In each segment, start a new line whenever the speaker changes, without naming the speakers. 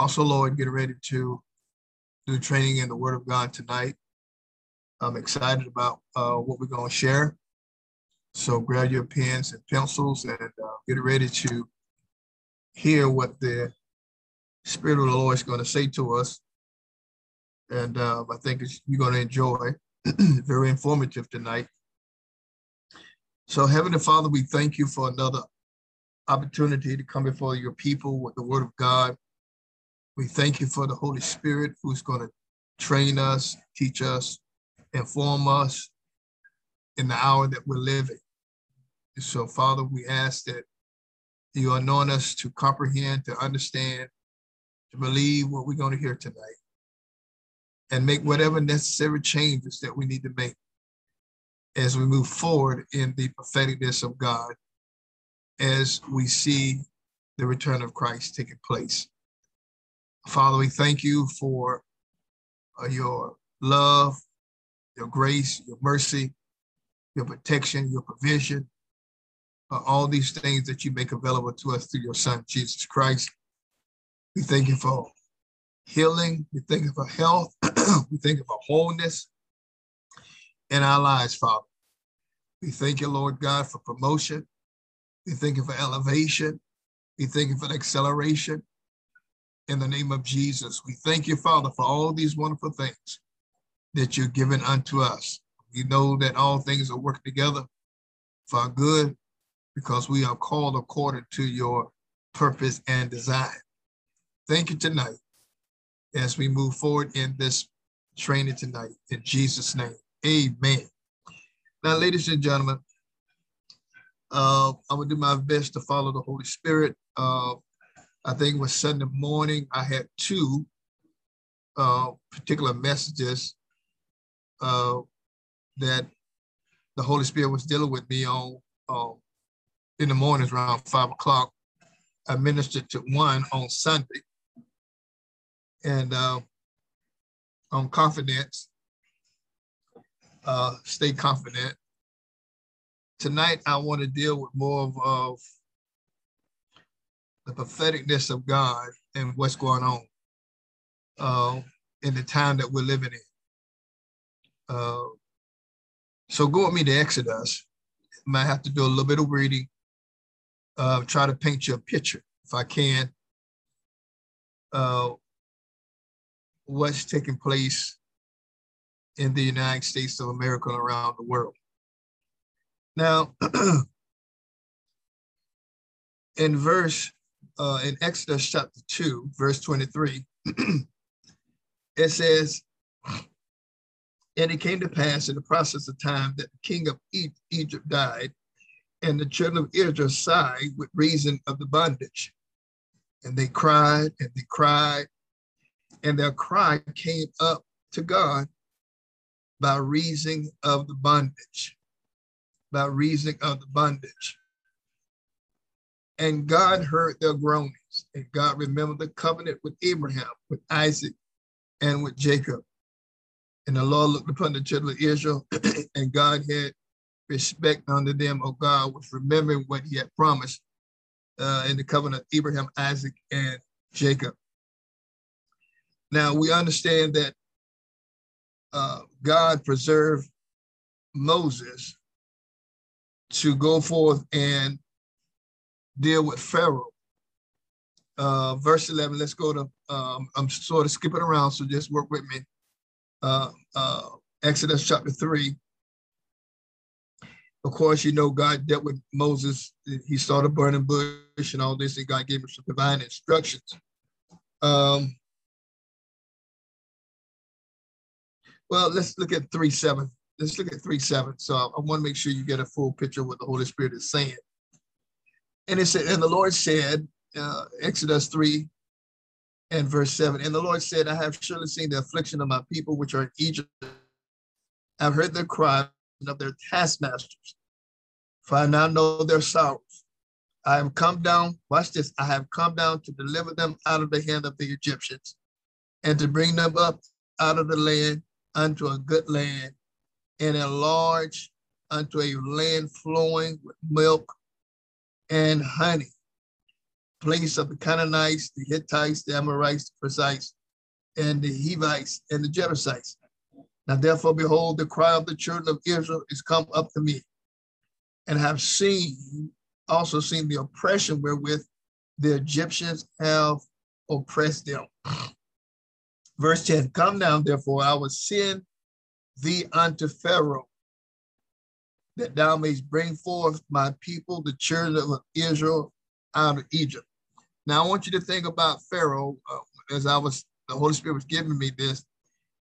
also, Lord, get ready to do training in the Word of God tonight. I'm excited about uh, what we're going to share. So grab your pens and pencils and uh, get ready to hear what the Spirit of the Lord is going to say to us. And uh, I think you're going to enjoy. Very informative tonight. So, Heavenly Father, we thank you for another opportunity to come before your people with the Word of God. We thank you for the Holy Spirit who's going to train us, teach us, inform us in the hour that we're living. So, Father, we ask that you anoint us to comprehend, to understand, to believe what we're going to hear tonight, and make whatever necessary changes that we need to make as we move forward in the propheticness of God as we see the return of Christ taking place. Father, we thank you for uh, your love, your grace, your mercy, your protection, your provision, uh, all these things that you make available to us through your Son, Jesus Christ. We thank you for healing. We thank you for health. we thank you for wholeness in our lives, Father. We thank you, Lord God, for promotion. We thank you for elevation. We thank you for acceleration in the name of Jesus. We thank you, Father, for all these wonderful things that you've given unto us. We know that all things are working together for our good because we are called according to your purpose and design. Thank you tonight as we move forward in this training tonight. In Jesus' name, amen. Now, ladies and gentlemen, uh, I'm gonna do my best to follow the Holy Spirit. Uh, I think it was Sunday morning. I had two uh, particular messages uh, that the Holy Spirit was dealing with me on uh, in the mornings around five o'clock. I ministered to one on Sunday, and uh, on confidence, uh, stay confident. Tonight, I want to deal with more of, of the patheticness of God and what's going on uh, in the time that we're living in. Uh, so go with me to Exodus. Might have to do a little bit of reading uh, try to paint you a picture, if I can, uh, what's taking place in the United States of America and around the world. Now, in verse, uh, in Exodus chapter 2, verse 23, it says, And it came to pass in the process of time that the king of Egypt died, and the children of Israel sighed with reason of the bondage. And they cried and they cried, and their cry came up to God by reason of the bondage, by reason of the bondage. And God heard their groanings, and God remembered the covenant with Abraham, with Isaac, and with Jacob. And the Lord looked upon the children of Israel, and God had respect unto them, oh God, was remembering what he had promised uh, in the covenant of Abraham, Isaac, and Jacob. Now we understand that uh, God preserved Moses to go forth and deal with Pharaoh. Uh, verse 11, let's go to, um, I'm sort of skipping around, so just work with me. Uh, uh, Exodus chapter 3, of course, you know, God dealt with Moses. He saw the burning bush and all this, and God gave him some divine instructions. Um, well, let's look at 3 7. Let's look at 3 7. So I want to make sure you get a full picture of what the Holy Spirit is saying. And it said, and the Lord said, uh, Exodus 3 and verse 7, and the Lord said, I have surely seen the affliction of my people which are in Egypt. I've heard their cry of their taskmasters, for I now know their sorrows. I have come down, watch this, I have come down to deliver them out of the hand of the Egyptians and to bring them up out of the land unto a good land and enlarge unto a land flowing with milk and honey, place of the Canaanites, the Hittites, the Amorites, the Perizzites, and the Hivites, and the Jebusites. Now therefore, behold, the cry of the children of Israel is come up to me, and have seen, also seen the oppression wherewith the Egyptians have oppressed them. Verse 10, come now, therefore, I will send thee unto Pharaoh, that thou mayst bring forth my people, the children of Israel, out of Egypt. Now I want you to think about Pharaoh uh, as I was, the Holy Spirit was giving me this.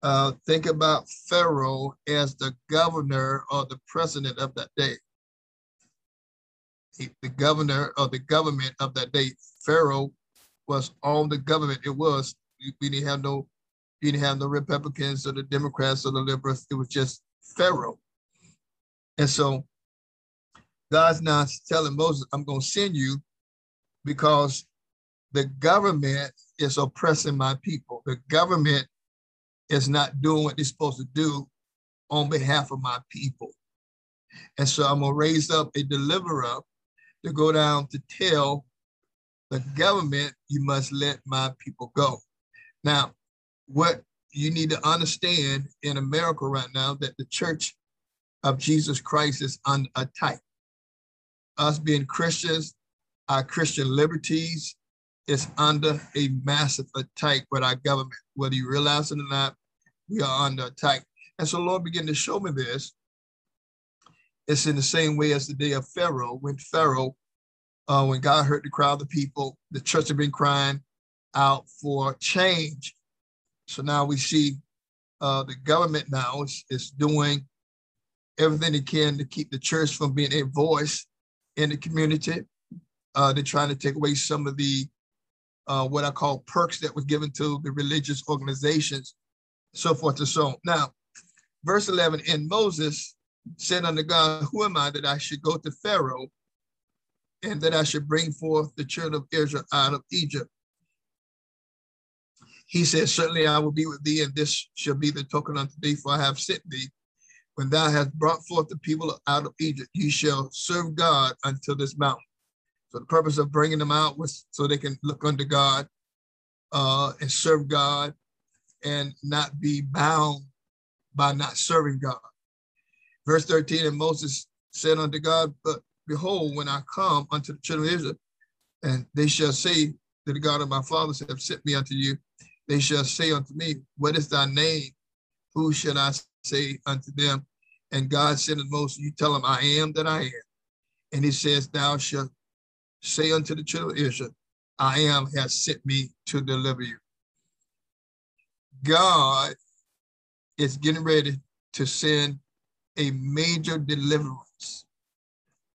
Uh, think about Pharaoh as the governor or the president of that day. He, the governor of the government of that day. Pharaoh was on the government. It was we didn't have no you didn't have no Republicans or the Democrats or the liberals. It was just Pharaoh. And so God's now telling Moses, I'm going to send you because the government is oppressing my people. The government is not doing what they're supposed to do on behalf of my people. And so I'm going to raise up a deliverer to go down to tell the government, you must let my people go. Now, what you need to understand in America right now that the church of Jesus Christ is on attack. Us being Christians, our Christian liberties is under a massive attack with our government. Whether you realize it or not, we are under attack. And so Lord began to show me this. It's in the same way as the day of Pharaoh, when Pharaoh, uh, when God heard the cry of the people, the church had been crying out for change. So now we see uh, the government now is, is doing everything they can to keep the church from being a voice in the community. Uh, they're trying to take away some of the uh, what I call perks that was given to the religious organizations, so forth and so on. Now, verse 11, and Moses said unto God, Who am I that I should go to Pharaoh and that I should bring forth the children of Israel out of Egypt? He said, Certainly I will be with thee, and this shall be the token unto thee, for I have sent thee. When thou hast brought forth the people out of Egypt, ye shall serve God until this mountain. So the purpose of bringing them out was so they can look unto God uh, and serve God and not be bound by not serving God. Verse 13, and Moses said unto God, But behold, when I come unto the children of Israel, and they shall say that the God of my fathers have sent me unto you, they shall say unto me, What is thy name? Who shall I say unto them? And God said unto Moses, You tell them, I am that I am. And he says, Thou shalt say unto the children of Israel, I am has sent me to deliver you. God is getting ready to send a major deliverance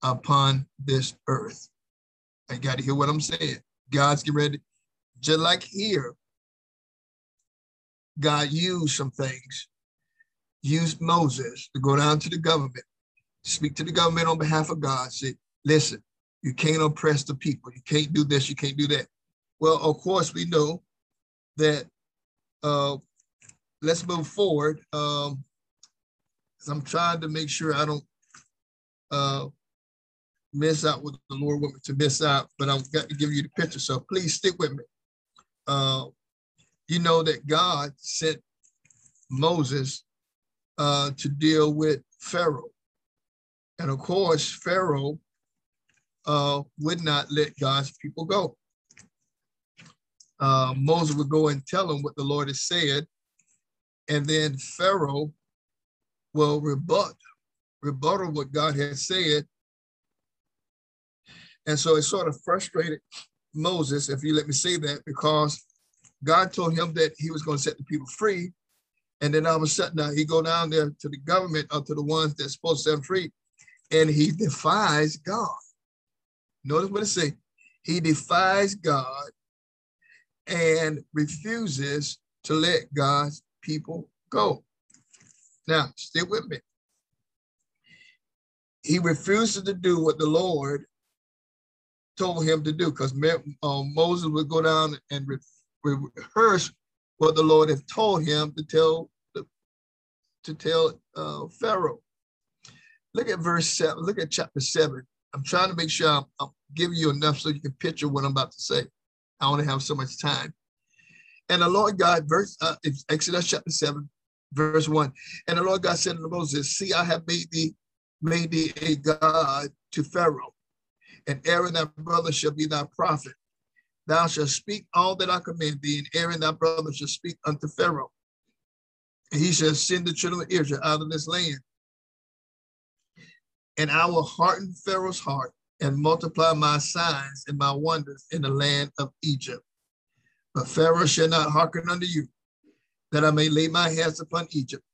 upon this earth. I got to hear what I'm saying. God's getting ready, just like here, God used some things, used Moses to go down to the government, speak to the government on behalf of God, say, listen, you can't oppress the people. You can't do this. You can't do that. Well, of course, we know that. Uh, let's move forward. Um, I'm trying to make sure I don't uh, miss out what the Lord want me to miss out, but I've got to give you the picture. So please stick with me. Uh, you know that God sent Moses uh, to deal with Pharaoh. And of course, Pharaoh uh, would not let God's people go. Uh, Moses would go and tell him what the Lord has said, and then Pharaoh will rebut, rebuttal what God has said. And so it sort of frustrated Moses, if you let me say that, because God told him that he was going to set the people free. And then all of a sudden he go down there to the government or to the ones that's supposed to set them free. And he defies God. Notice what it says. He defies God and refuses to let God's people go. Now, stay with me. He refuses to do what the Lord told him to do because um, Moses would go down and re- rehearse what the Lord had told him to tell to tell uh, Pharaoh. Look at verse seven. Look at chapter seven I'm trying to make sure I'm, I'm giving you enough so you can picture what I'm about to say. I only have so much time. And the Lord God, verse uh, Exodus chapter 7, verse 1. And the Lord God said to Moses, See, I have made thee, made thee a God to Pharaoh, and Aaron thy brother shall be thy prophet. Thou shalt speak all that I command thee, and Aaron thy brother shall speak unto Pharaoh. He shall send the children of Israel out of this land. And I will harden Pharaoh's heart and multiply my signs and my wonders in the land of Egypt. But Pharaoh shall not hearken unto you, that I may lay my hands upon Egypt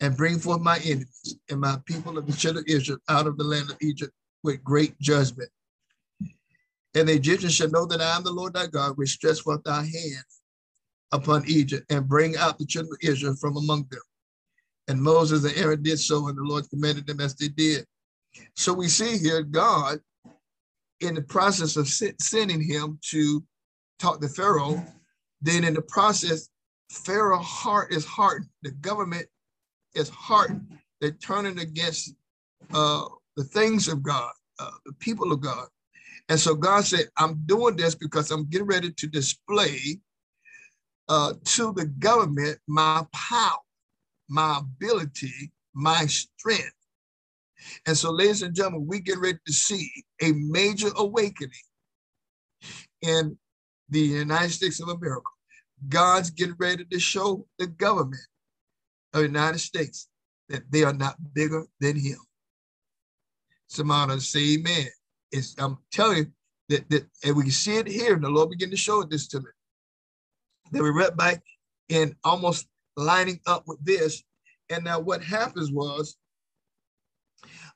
and bring forth my enemies and my people of the children of Israel out of the land of Egypt with great judgment. And the Egyptians shall know that I am the Lord thy God, which stretch forth thy hand upon Egypt and bring out the children of Israel from among them. And Moses and Aaron did so, and the Lord commanded them as they did. So we see here God, in the process of sending him to talk to Pharaoh, then in the process, Pharaoh's heart is hardened. The government is hardened. They're turning against uh, the things of God, uh, the people of God. And so God said, I'm doing this because I'm getting ready to display uh, to the government my power, my ability, my strength. And so, ladies and gentlemen, we get ready to see a major awakening in the United States of America. God's getting ready to show the government of the United States that they are not bigger than him. Somebody say amen. It's, I'm telling you that, that and we can see it here, and the Lord began to show this to me. That we read back and almost lining up with this. And now what happens was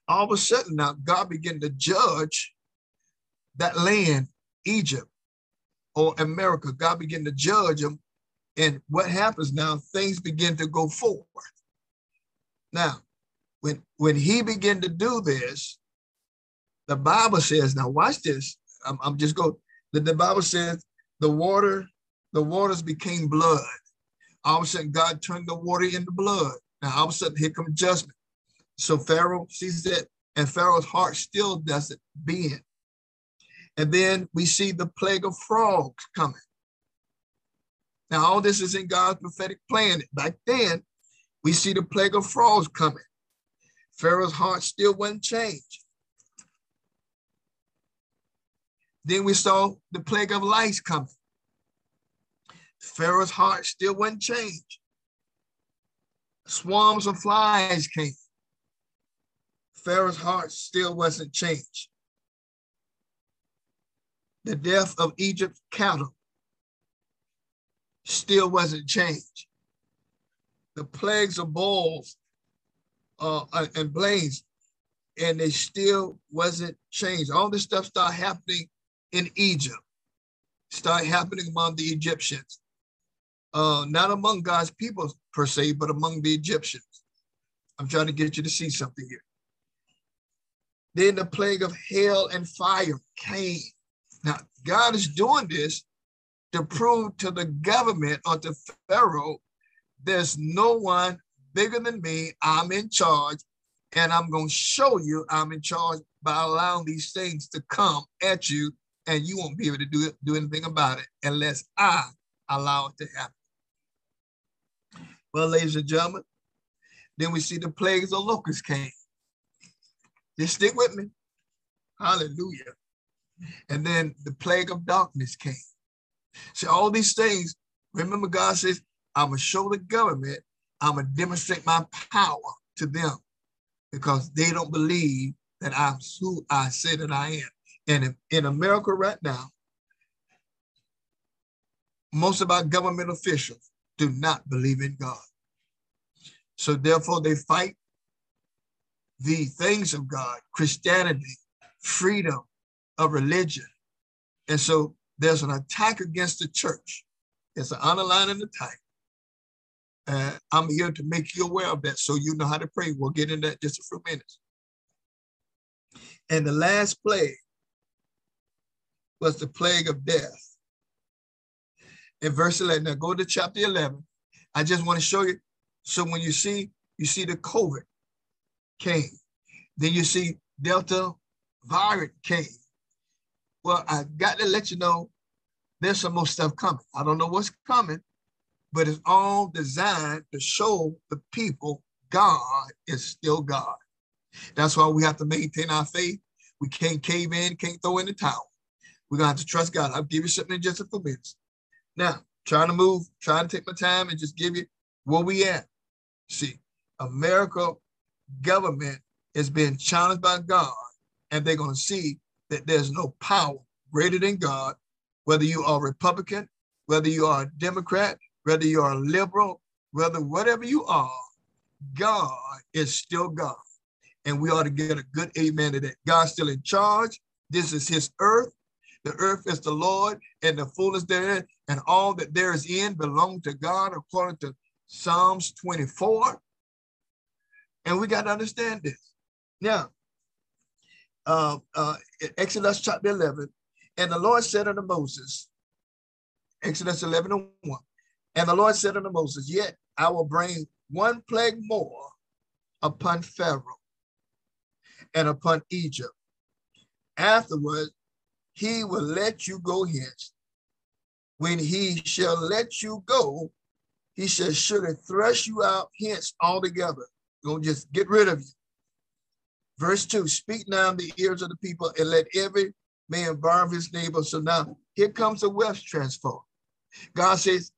all of a sudden now God began to judge that land, Egypt or America. God began to judge them. And what happens now, things begin to go forward. Now, when, when he began to do this, the Bible says, now watch this. I'm, I'm just going, the, the Bible says the water, the waters became blood. All of a sudden, God turned the water into blood. Now, all of a sudden, here comes judgment. So Pharaoh sees that, and Pharaoh's heart still doesn't bend. And then we see the plague of frogs coming. Now, all this is in God's prophetic plan. Back then, we see the plague of frogs coming. Pharaoh's heart still wasn't changed. Then we saw the plague of lice coming. Pharaoh's heart still wasn't changed. Swarms of flies came. Pharaoh's heart still wasn't changed. The death of Egypt's cattle still wasn't changed. The plagues of bulls uh, and blaze, and they still wasn't changed. All this stuff started happening in Egypt, started happening among the Egyptians. Uh, not among God's people per se, but among the Egyptians. I'm trying to get you to see something here. Then the plague of hail and fire came. Now, God is doing this to prove to the government or to Pharaoh, there's no one bigger than me. I'm in charge, and I'm going to show you I'm in charge by allowing these things to come at you, and you won't be able to do do anything about it unless I allow it to happen. Well, ladies and gentlemen, then we see the plagues of locusts came. Just stick with me. Hallelujah. And then the plague of darkness came. So all these things, remember God says, I'm going to show the government, I'm going to demonstrate my power to them because they don't believe that I'm who I say that I am. And in America right now, most of our government officials do not believe in God. So therefore they fight the things of God, Christianity, freedom of religion. And so there's an attack against the church. It's an underlying attack. Uh, I'm here to make you aware of that so you know how to pray. We'll get into that just a few minutes. And the last plague was the plague of death. In verse 11, now go to chapter 11. I just want to show you. So when you see, you see the COVID came. Then you see Delta virus came. Well, I got to let you know there's some more stuff coming. I don't know what's coming, but it's all designed to show the people God is still God. That's why we have to maintain our faith. We can't cave in, can't throw in the towel. We're gonna have to trust God. I'll give you something in just a few minutes. Now, trying to move, trying to take my time and just give you where we at. See, America government is being challenged by God, and they're gonna see that there's no power greater than God, whether you are Republican, whether you are a Democrat, whether you are a liberal, whether whatever you are, God is still God. And we ought to get a good amen to that. God's still in charge. This is his earth. The earth is the Lord and the fullness therein, and all that there is in belong to God, according to Psalms 24. And we got to understand this. Now, uh, uh, Exodus chapter 11, and the Lord said unto Moses, Exodus 11 and 1, and the Lord said unto Moses, Yet I will bring one plague more upon Pharaoh and upon Egypt. Afterward, he will let you go hence. When he shall let you go, he shall surely thrust you out hence altogether. Gonna just get rid of you. Verse 2 Speak now in the ears of the people and let every man borrow his neighbor. So now here comes the wealth transfer. God says,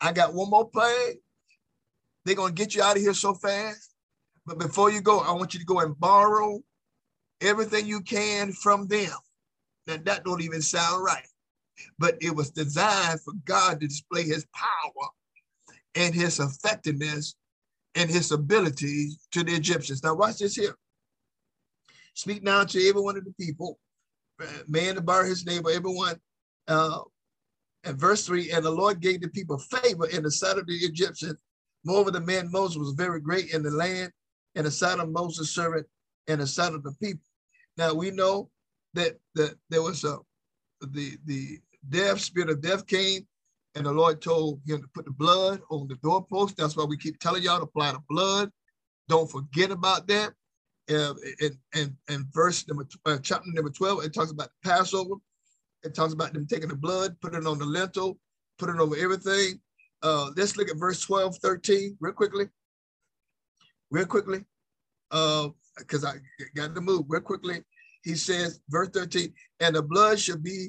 I got one more plague. They're going to get you out of here so fast. But before you go, I want you to go and borrow everything you can from them. Now, that don't even sound right. But it was designed for God to display his power and his effectiveness and his ability to the Egyptians. Now, watch this here. Speak now to every one of the people, man to bar his neighbor, everyone. Uh, and verse 3 And the Lord gave the people favor in the sight of the Egyptians. Moreover, the man Moses was very great in the land, in the sight of Moses' servant, and the sight of the people. Now we know that, that there was a the the death spirit of death came, and the Lord told him to put the blood on the doorpost. That's why we keep telling y'all to apply the blood. Don't forget about that. And and and, in verse number uh, chapter number 12, it talks about the Passover. It talks about them taking the blood, put it on the lintel, put it over everything. Uh, let's look at verse 12, 13, real quickly. Real quickly. Uh, because I got to move real quickly. He says, verse 13, and the blood shall be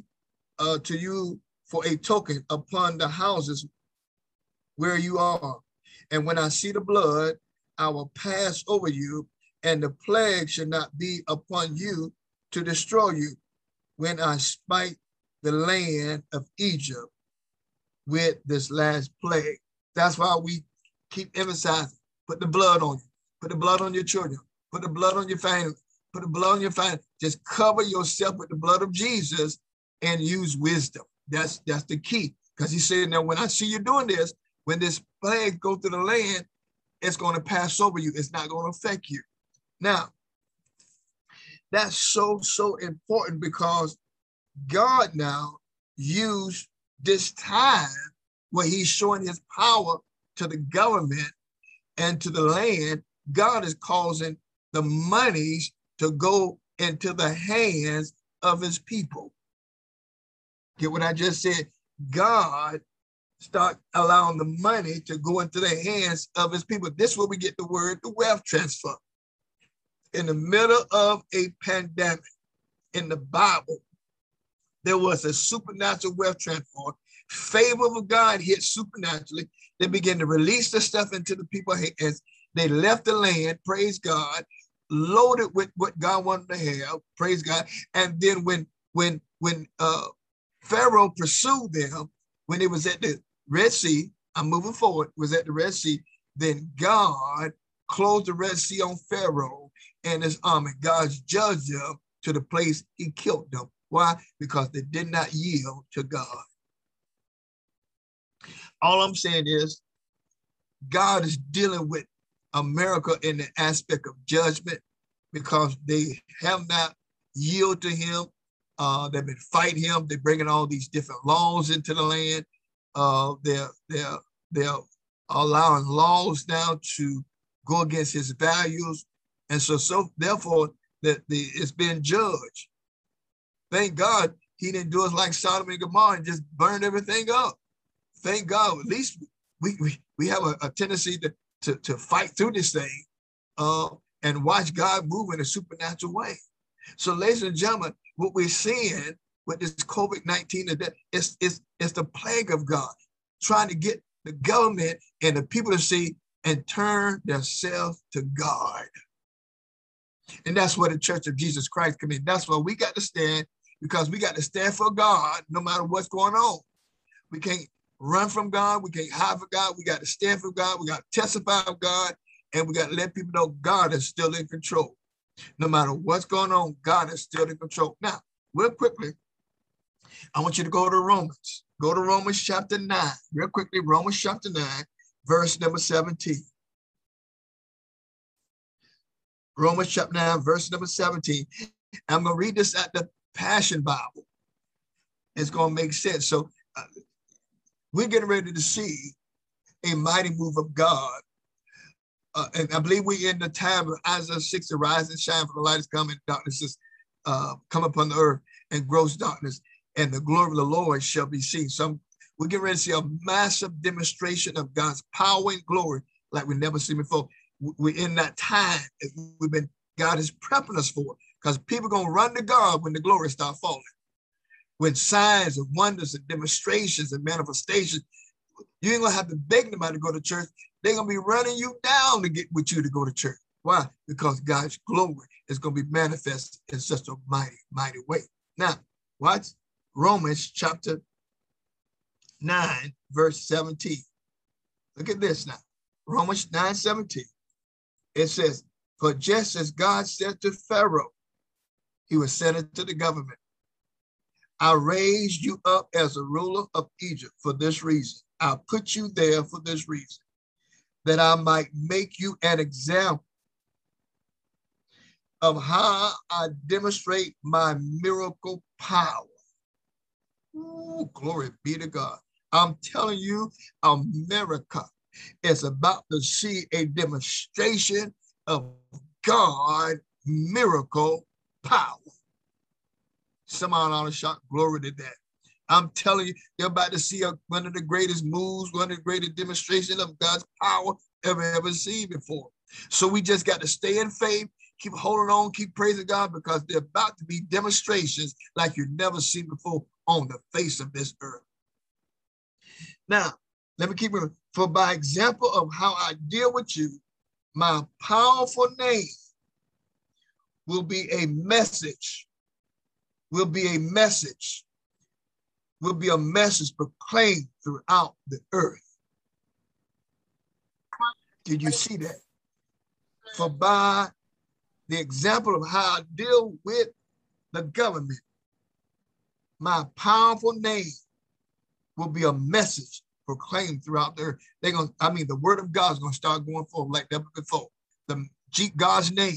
uh, to you for a token upon the houses where you are. And when I see the blood, I will pass over you, and the plague shall not be upon you to destroy you when I smite the land of Egypt with this last plague. That's why we keep emphasizing, put the blood on you, put the blood on your children, Put the blood on your family. Put the blood on your family. Just cover yourself with the blood of Jesus and use wisdom. That's that's the key. Because he said, now when I see you doing this, when this plague go through the land, it's going to pass over you. It's not going to affect you. Now, that's so, so important because God now used this time where he's showing his power to the government and to the land. God is causing the monies to go into the hands of his people. Get what I just said? God start allowing the money to go into the hands of his people. This is where we get the word the wealth transfer. In the middle of a pandemic in the Bible, there was a supernatural wealth transfer. Favor of God hit supernaturally. They began to release the stuff into the people's hands. They left the land, praise God, loaded with what God wanted to have, praise God. And then when when when uh Pharaoh pursued them, when it was at the Red Sea, I'm moving forward, was at the Red Sea, then God closed the Red Sea on Pharaoh and his army. God judged them to the place he killed them. Why? Because they did not yield to God. All I'm saying is God is dealing with America in the aspect of judgment because they have not yielded to him. Uh, they've been fighting him. They're bringing all these different laws into the land. Uh, they're, they're, they're allowing laws now to go against his values. And so, so therefore, that the it's been judged. Thank God he didn't do us like Sodom and Gomorrah and just burn everything up. Thank God, at least we we, we have a, a tendency to, to, to fight through this thing uh, and watch God move in a supernatural way. So, ladies and gentlemen, what we're seeing with this COVID-19 is it's, it's the plague of God trying to get the government and the people to see and turn themselves to God. And that's what the Church of Jesus Christ come in. That's where we got to stand because we got to stand for God no matter what's going on. We can't run from God. We can't hide from God. We got to stand for God. We got to testify of God. And we got to let people know God is still in control. No matter what's going on, God is still in control. Now, real quickly, I want you to go to Romans. Go to Romans chapter 9. Real quickly, Romans chapter 9, verse number 17. Romans chapter 9, verse number 17. I'm going to read this at the Passion Bible. It's going to make sense. So uh, we're getting ready to see a mighty move of God. Uh, and I believe we're in the time of Isaiah 6, rise and shine, for the light is coming, darkness is uh, come upon the earth, and gross darkness, and the glory of the Lord shall be seen. So we're getting ready to see a massive demonstration of God's power and glory like we've never seen before. We're in that time we've been, God is prepping us for because people going to run to God when the glory start falling when signs and wonders and demonstrations and manifestations, you ain't gonna have to beg nobody to go to church. They're gonna be running you down to get with you to go to church. Why? Because God's glory is gonna be manifested in such a mighty, mighty way. Now, watch Romans chapter 9, verse 17. Look at this now. Romans 9 17. It says, For just as God said to Pharaoh, he was sent into the government I raised you up as a ruler of Egypt for this reason. I put you there for this reason, that I might make you an example of how I demonstrate my miracle power. Ooh, glory be to God. I'm telling you, America is about to see a demonstration of God miracle power. Somehow on a shot, glory to that. I'm telling you, you're about to see a, one of the greatest moves, one of the greatest demonstrations of God's power ever, ever seen before. So we just got to stay in faith, keep holding on, keep praising God because they're about to be demonstrations like you've never seen before on the face of this earth. Now, let me keep it. For by example of how I deal with you, my powerful name will be a message will be a message, will be a message proclaimed throughout the earth. Did you see that? For by the example of how I deal with the government, my powerful name will be a message proclaimed throughout the earth. They're gonna, I mean, the word of God is gonna start going forward like never before. The Jeep God's name.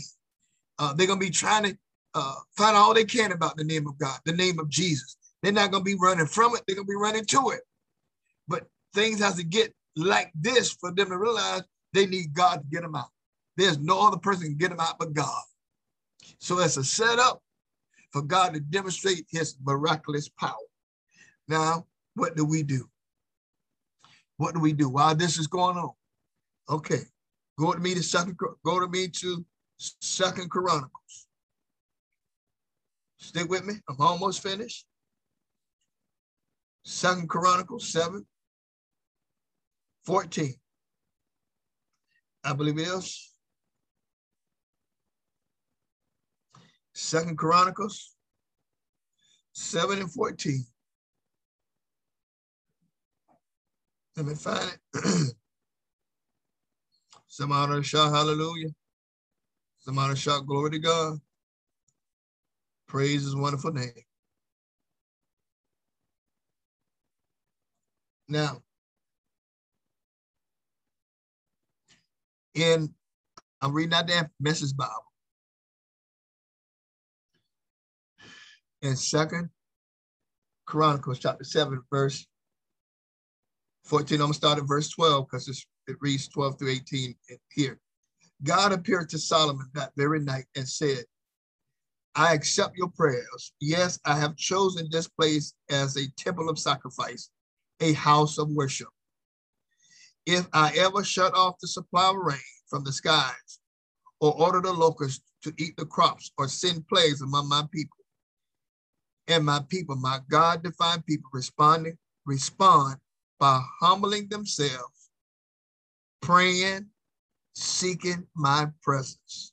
Uh, they're gonna be trying to uh, find all they can about the name of God, the name of Jesus. They're not going to be running from it. They're going to be running to it. But things have to get like this for them to realize they need God to get them out. There's no other person can get them out but God. So it's a setup for God to demonstrate his miraculous power. Now, what do we do? What do we do while this is going on? Okay, go to me to second, go to me to Second Chronicles. Stay with me. I'm almost finished. Second Chronicles 7, 14. I believe it is. Second Chronicles 7 and 14. Let me find it. Some honor shout hallelujah. Some honor shout glory to God. Praise his wonderful name. Now, in I'm reading out that message Bible. In Second Chronicles chapter 7, verse 14. I'm gonna start at verse 12 because it reads 12 through 18 here. God appeared to Solomon that very night and said, I accept your prayers. Yes, I have chosen this place as a temple of sacrifice, a house of worship. If I ever shut off the supply of rain from the skies, or order the locusts to eat the crops, or send plagues among my people, and my people, my God-defined people, responding, respond by humbling themselves, praying, seeking my presence.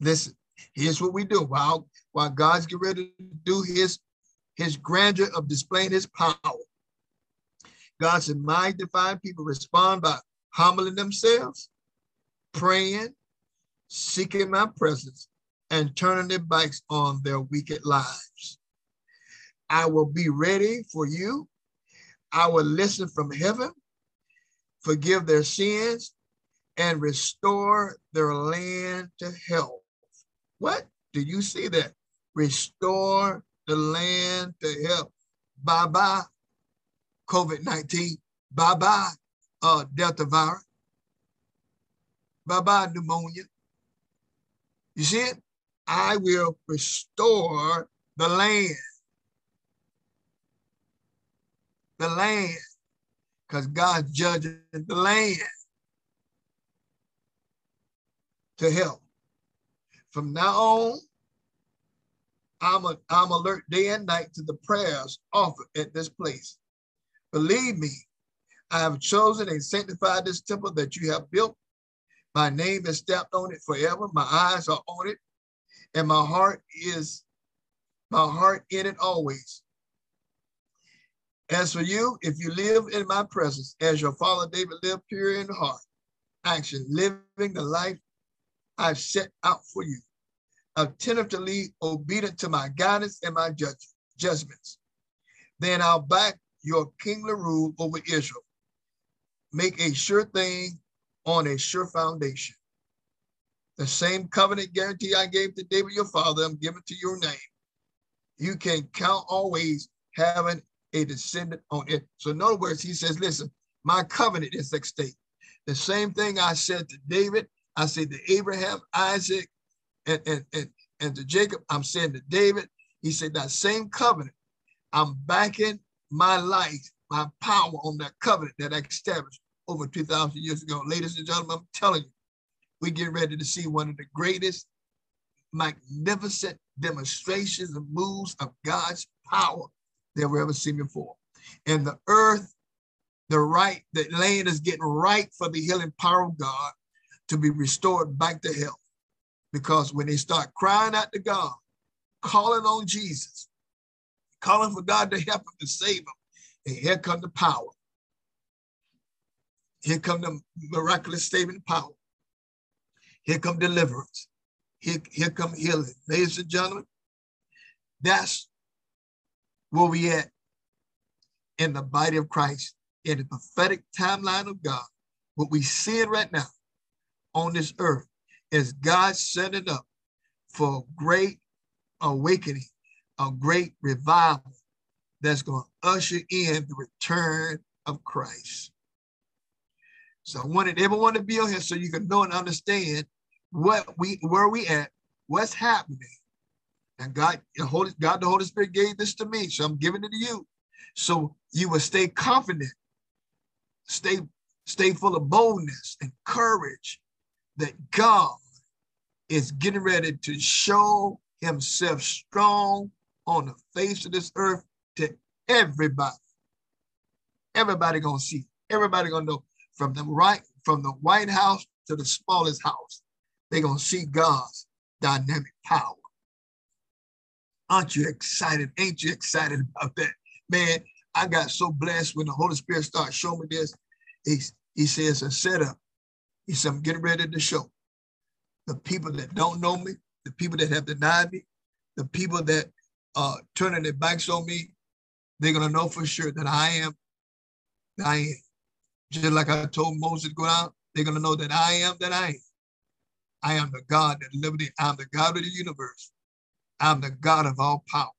Listen, here's what we do. While, while God's getting ready to do his, his grandeur of displaying his power, God said, my divine people respond by humbling themselves, praying, seeking my presence, and turning their backs on their wicked lives. I will be ready for you. I will listen from heaven, forgive their sins, and restore their land to health. What? Did you see that? Restore the land to health. Bye bye, COVID 19. Bye bye, uh, Delta virus. Bye bye, pneumonia. You see it? I will restore the land. The land. Because God's judging the land to help. From now on, I'm, a, I'm alert day and night to the prayers offered at this place. Believe me, I have chosen and sanctified this temple that you have built. My name is stamped on it forever. My eyes are on it, and my heart is my heart in it always. As for you, if you live in my presence, as your father David lived pure in heart, action, living the life I've set out for you, attentively obedient to my guidance and my judge, judgments. Then I'll back your kingly rule over Israel. Make a sure thing on a sure foundation. The same covenant guarantee I gave to David your father, I'm giving to your name. You can count always having a descendant on it. So in other words, he says, listen, my covenant is at stake. The same thing I said to David, I said to Abraham, Isaac, and, and, and, and to Jacob, I'm saying to David, he said that same covenant, I'm backing my life, my power on that covenant that I established over 2,000 years ago. Ladies and gentlemen, I'm telling you, we get ready to see one of the greatest, magnificent demonstrations and moves of God's power that we've ever seen before. And the earth, the right, the land is getting right for the healing power of God to be restored back to health. Because when they start crying out to God, calling on Jesus, calling for God to help them to save them, and here come the power. Here come the miraculous saving power. Here come deliverance. Here, here come healing. Ladies and gentlemen, that's where we at in the body of Christ, in the prophetic timeline of God. What we see it right now on this earth is God setting up for a great awakening, a great revival that's going to usher in the return of Christ. So I wanted everyone to be on here so you can know and understand what we where we at, what's happening. And God, the Holy, God, the Holy Spirit gave this to me, so I'm giving it to you. So you will stay confident, stay, stay full of boldness and courage that God is getting ready to show himself strong on the face of this earth to everybody. Everybody gonna see. Everybody gonna know from the right, from the White House to the smallest house. They're gonna see God's dynamic power. Aren't you excited? Ain't you excited about that? Man, I got so blessed when the Holy Spirit started showing me this. He, he says a setup he said, I'm getting ready to show the people that don't know me, the people that have denied me, the people that are turning their backs on me, they're going to know for sure that I am, that I am. Just like I told Moses to go out, they're going to know that I am that I am. I am the God that lived I'm the God of the universe. I'm the God of all power.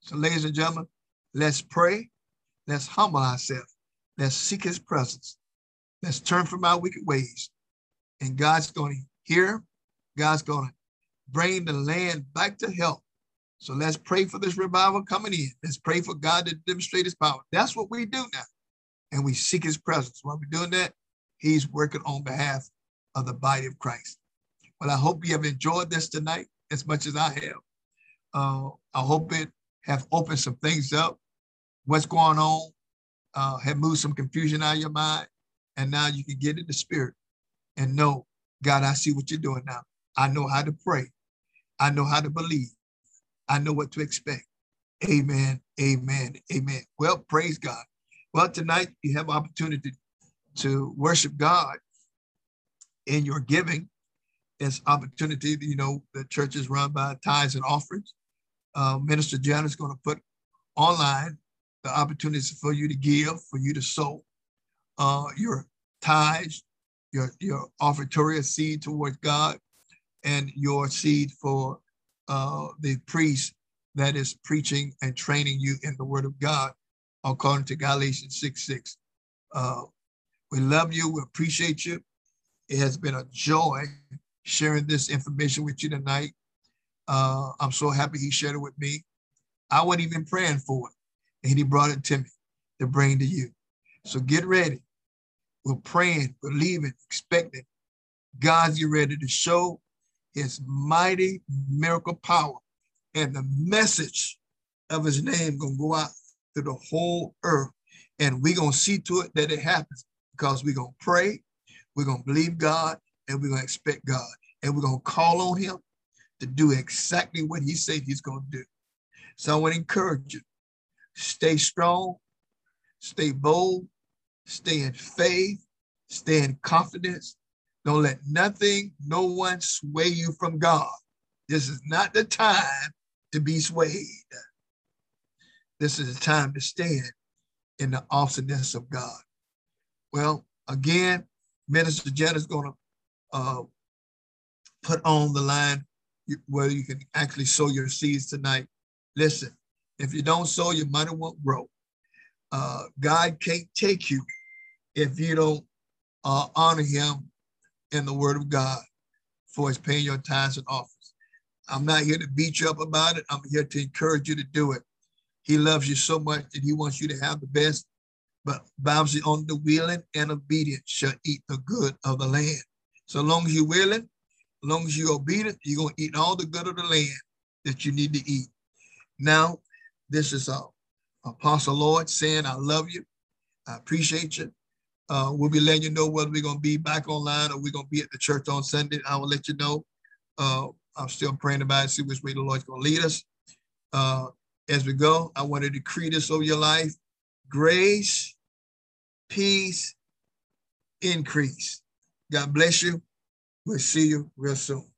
So ladies and gentlemen, let's pray. Let's humble ourselves. Let's seek his presence. Let's turn from our wicked ways. And God's going to hear, God's going to bring the land back to health. So let's pray for this revival coming in. Let's pray for God to demonstrate his power. That's what we do now. And we seek his presence. While we're doing that, he's working on behalf of the body of Christ. Well, I hope you have enjoyed this tonight as much as I have. Uh, I hope it have opened some things up. What's going on uh, have moved some confusion out of your mind. And now you can get in the spirit and know, God, I see what you're doing now. I know how to pray. I know how to believe. I know what to expect. Amen. Amen. Amen. Well, praise God. Well, tonight you have opportunity to worship God in your giving. It's opportunity, you know, the church is run by tithes and offerings. Uh, Minister John is going to put online the opportunities for you to give, for you to sow uh, your tithes, your, your offertory seed towards God, and your seed for uh, the priest that is preaching and training you in the word of God, according to Galatians 6 6. Uh, we love you. We appreciate you. It has been a joy sharing this information with you tonight. Uh, I'm so happy he shared it with me. I wasn't even praying for it, and he brought it to me to bring to you. So get ready. We're praying, believing, expecting God's you ready to show his mighty miracle power and the message of his name gonna go out to the whole earth. And we're gonna see to it that it happens because we're gonna pray we're gonna believe god and we're gonna expect god. And we're gonna call on him to do exactly what he said he's gonna do. So i want to encourage you. Stay strong stay bold stay in faith stay in confidence don't let nothing, no one sway you from God. This is not the time to be swayed. This is the time to stand in the awesomeness of God. Well, again, Minister Jen is going to uh, put on the line where you can actually sow your seeds tonight. Listen, if you don't sow, your money won't grow. Uh, God can't take you if you don't uh, honor him in the word of God for his paying your tithes and offers. I'm not here to beat you up about it. I'm here to encourage you to do it. He loves you so much that he wants you to have the best. But Bible says, on the willing and obedient shall eat the good of the land. So long as you're willing, as long as you're obedient, you're going to eat all the good of the land that you need to eat. Now, this is uh, Apostle Lloyd saying, I love you. I appreciate you. Uh, we'll be letting you know whether we're going to be back online or we're going to be at the church on Sunday. I will let you know. Uh, I'm still praying about it, see which way the Lord's going to lead us. Uh, as we go, I want to decree this over your life grace, peace, increase. God bless you. We'll see you real soon.